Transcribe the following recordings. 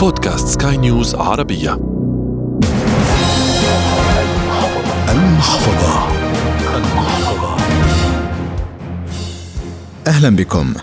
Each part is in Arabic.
بودكاست سكاي نيوز عربية. المحفظة. المحفظة. أهلا بكم.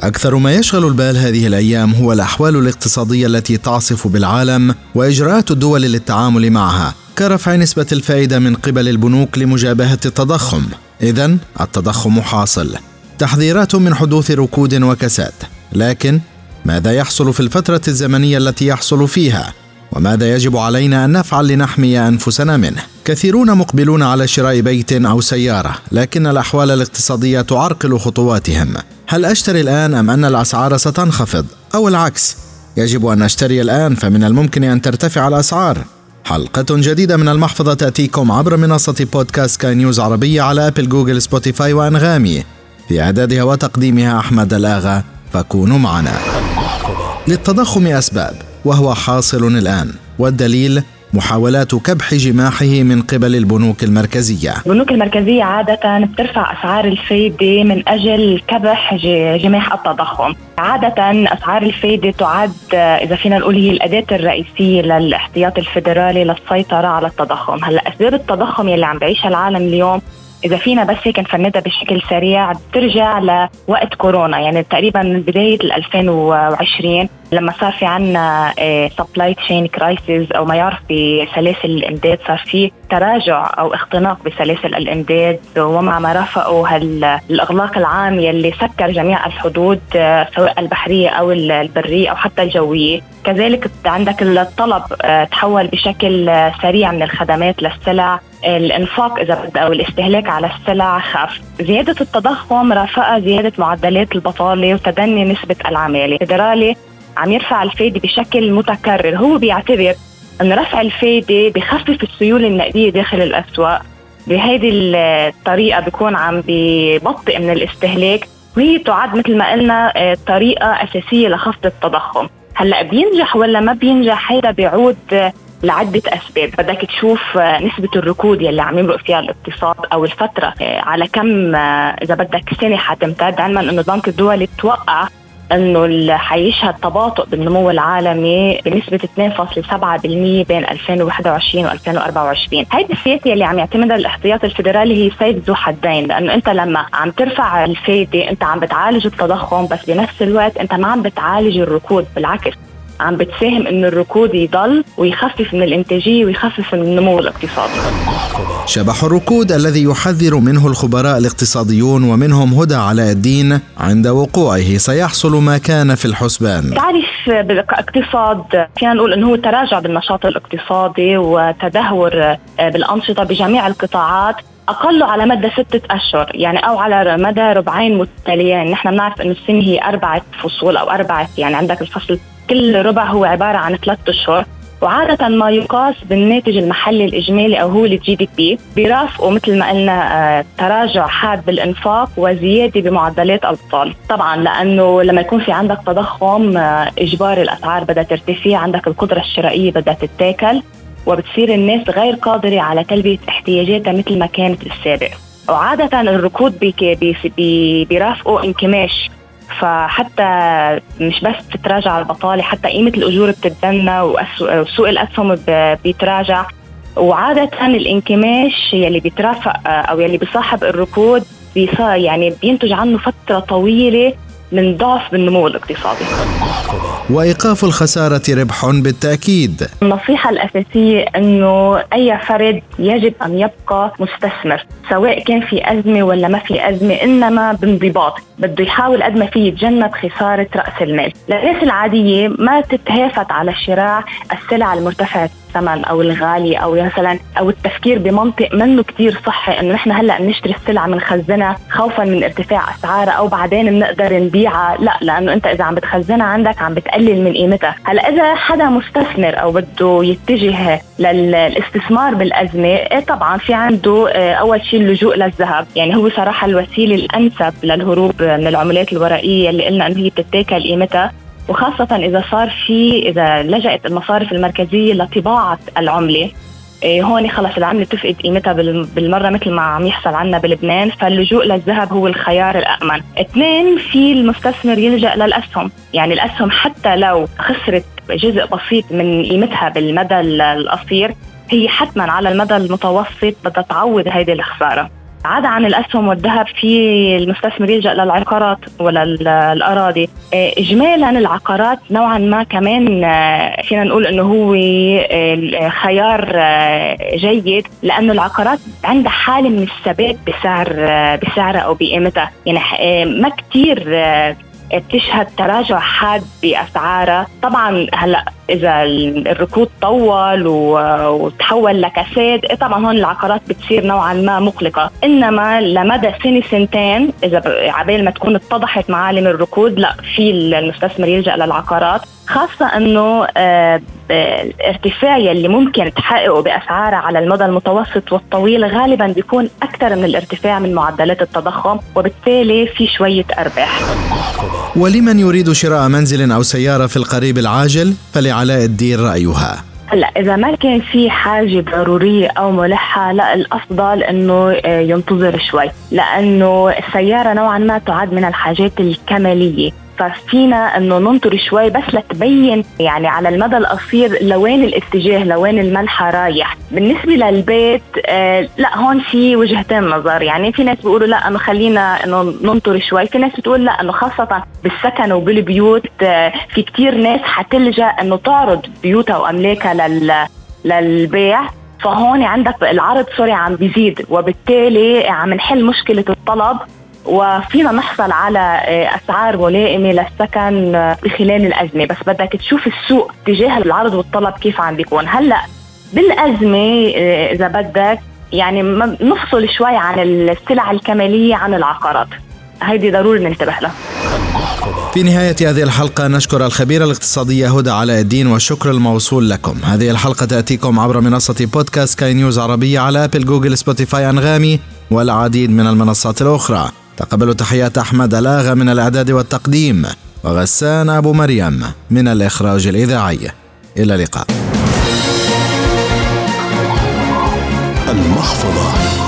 أكثر ما يشغل البال هذه الأيام هو الأحوال الاقتصادية التي تعصف بالعالم وإجراءات الدول للتعامل معها كرفع نسبة الفائدة من قبل البنوك لمجابهة التضخم. إذا التضخم حاصل. تحذيرات من حدوث ركود وكساد. لكن ماذا يحصل في الفترة الزمنية التي يحصل فيها؟ وماذا يجب علينا أن نفعل لنحمي أنفسنا منه؟ كثيرون مقبلون على شراء بيت أو سيارة لكن الأحوال الاقتصادية تعرقل خطواتهم. هل أشتري الآن أم أن الأسعار ستنخفض؟ أو العكس يجب أن أشتري الآن فمن الممكن أن ترتفع الأسعار. حلقة جديدة من المحفظة تأتيكم عبر منصة بودكاست سكاي نيوز عربية على أبل جوجل سبوتيفاي وأنغامي. في إعدادها وتقديمها أحمد الآغا فكونوا معنا. للتضخم أسباب وهو حاصل الآن والدليل محاولات كبح جماحه من قبل البنوك المركزية. البنوك المركزية عادة بترفع أسعار الفايدة من أجل كبح جماح التضخم. عادة أسعار الفايدة تعد إذا فينا نقول هي الأداة الرئيسية للاحتياط الفيدرالي للسيطرة على التضخم. هلأ أسباب التضخم يلي عم بعيشها العالم اليوم إذا فينا بس هيك نفندها بشكل سريع بترجع لوقت كورونا. يعني تقريبا من بدايه 2020 لما صار في عنا supply chain crisis أو ما يعرف بسلاسل الامداد صار في تراجع أو اختناق بسلاسل الامداد ومع ما رافقه الاغلاق العام يلي سكر جميع الحدود آه، سواء البحرية أو البرية أو حتى الجوية. كذلك عندك الطلب آه، تحول بشكل آه، سريع من الخدمات للسلع. الإنفاق إذا بدك أو الاستهلاك على السلع خف. زيادة التضخم رافقها زيادة معدلات البطالة وتدني نسبة العمالة. الفدرالي عم يرفع الفايدة بشكل متكرر. هو بيعتبر أن رفع الفايدة بخفف السيولة النقدية داخل الأسواق. بهذه الطريقة بيكون عم ببطئ من الاستهلاك. وهي تعد مثل ما قلنا آه، طريقة أساسية لخفض التضخم. هلأ بينجح ولا ما بينجح؟ هذا بيعود آه، لعدة أسباب. بدك تشوف آه، نسبة الركود يلي عم يمرق فيها الاقتصاد أو الفترة على كم إذا بدك سنة حتمتد. علما أنه البنك الدولي توقع إنه حيشهد تباطؤ بالنمو العالمي بنسبة 2.7% بين 2021 و2024 هيدي السياسة اللي عم يعتمدها الاحتياط الفيدرالي هي سيف ذو حدين. لأنه أنت لما عم ترفع الفايدة أنت عم بتعالج التضخم بس بنفس الوقت أنت ما عم بتعالج الركود بالعكس. عم بتساهم إنه الركود يضل ويخفف من الإنتاجية ويخفف من النمو الاقتصادي. شبح الركود الذي يحذر منه الخبراء الاقتصاديون ومنهم هدى علاء الدين عند وقوعه سيحصل ما كان في الحسبان. تعرف بالاقتصاد فينا نقول إنه هو تراجع بالنشاط الاقتصادي وتدهور بالأنشطة بجميع القطاعات أقل على مدى ستة أشهر يعني أو على مدى ربعين متتاليين. نحن بنعرف إنه السنة هي أربعة فصول أو أربعة يعني عندك الفصل كل ربع هو عبارة عن ثلاث أشهر. وعادة ما يقاس بالناتج المحلي الإجمالي أو هو الجي دي بي بيرافقوا مثل ما قلنا آه، تراجع حاد بالإنفاق وزيادة بمعدلات البطالة طبعا لأنه لما يكون في عندك تضخم آه، إجباري الأسعار بدها ترتفع عندك القدرة الشرائية بدها تتاكل. وبتصير الناس غير قادرة على تلبية احتياجاتها مثل ما كانت بالسابق وعادة الركود بيرافقوا انكماش. فحتى مش بس تتراجع البطالة حتى قيمة الأجور بتتدنى وسوق الأسهم بيتراجع. وعادة الانكماش يلي بيترافق أو يلي بيصاحب الركود يعني بينتج عنه فترة طويلة من ضعف بالنمو الاقتصادي. وإيقاف الخسارة ربح بالتأكيد. النصيحة الأساسية أنه أي فرد يجب أن يبقى مستثمر سواء كان في أزمة ولا ما في أزمة إنما بانضباط. بده يحاول قد ما فيه يتجنب خسارة رأس المال. للناس العادية ما تتهافت على شراء السلع المرتفعة الثمن أو الغالي أو مثلا أو التفكير بمنطق منه كتير صحي إنه نحن هلأ بنشتري السلعه بنخزنها خوفا من ارتفاع اسعارها أو بعدين بنقدر نبيعها. لا لأنه أنت إذا عم بتخزنها عندك عم بتقلل من قيمتها. هلأ إذا حدا مستثمر أو بده يتجه للاستثمار بالأزمة إيه طبعا في عنده آه، أول شيء اللجوء للذهب. يعني هو صراحة الوسيلة الأنسب للهروب من العملات الورقية اللي قلنا إنه هي بتتاكل قيمتها. وخاصة إذا صار في إذا لجأت المصارف المركزية لطباعة العملة إيه هون خلص العملة تفقد قيمتها بالمرة مثل ما عم يحصل عنا بلبنان فاللجوء للذهب هو الخيار الامن اثنين في المستثمر يلجأ للأسهم. يعني الأسهم حتى لو خسرت جزء بسيط من قيمتها بالمدى القصير هي حتما على المدى المتوسط بدها تعوض هيدي الخسارة. عدا عن الأسهم والذهب في المستثمر يلجأ للعقارات ولا الأراضي. آه، اجمالا العقارات نوعا ما كمان آه، فينا نقول إنه هو آه، خيار جيد لأنه العقارات عندها حالة من الثبات بسعر بسعرها أو بقيمتها. يعني ما كثير بتشهد تراجع حاد بأسعارها. طبعا هلأ إذا الركود طول وتحول لكساد إيه طبعا هون العقارات بتصير نوعا ما مقلقة إنما لمدى سنة سنتين إذا عبال ما تكون اتضحت معالم الركود لا في المستثمر يلجأ للعقارات خاصة إنه آه، الارتفاع يلي ممكن تحققه باسعارها على المدى المتوسط والطويل غالبا بيكون أكثر من الارتفاع من معدلات التضخم وبالتالي في شوية أرباح. ولمن يريد شراء منزل أو سيارة في القريب العاجل فلعلاء الدين رأيها. هلا إذا ما كان في حاجة ضرورية أو ملحة لا الأفضل إنه آه، ينتظر شوي لأنه السيارة نوعا ما تعد من الحاجات الكمالية ففينا إنه ننطر شوي بس لتبين يعني على المدى القصير لوين الاتجاه لوين المنحى رايح. بالنسبة للبيت آه لا هون في وجهتين نظر. يعني في ناس بيقولوا لا إنه خلينا إنه ننطر شوي. في ناس بتقول لا إنه خاصة بالسكن وبالبيوت آه في كتير ناس حتلجأ إنه تعرض بيوتها وأملاكها لل للبيع. فهون عندك العرض سوري عم بيزيد. وبالتالي عم نحل مشكلة الطلب. وفينا نحصل على آه، أسعار ملائمة للسكن آه، بخلال الأزمة. بس بدك تشوف السوق تجاه العرض والطلب كيف عم بيكون. هلأ بالأزمة آه، إذا بدك يعني نفصل شوي عن السلع الكمالية عن العقارات. هيدي ضروري ننتبه لها في نهاية هذه الحلقة نشكر الخبيرة الاقتصادية هدى علاء الدين والشكر الموصول لكم. هذه الحلقة تأتيكم عبر منصة بودكاست سكاي نيوز عربية على أبل جوجل سبوتيفاي أنغامي والعديد من المنصات الأخرى. تقبلوا تحيات أحمد ألاغا من الإعداد والتقديم وغسان أبو مريم من الإخراج الإذاعي. إلى اللقاء. المحفظة.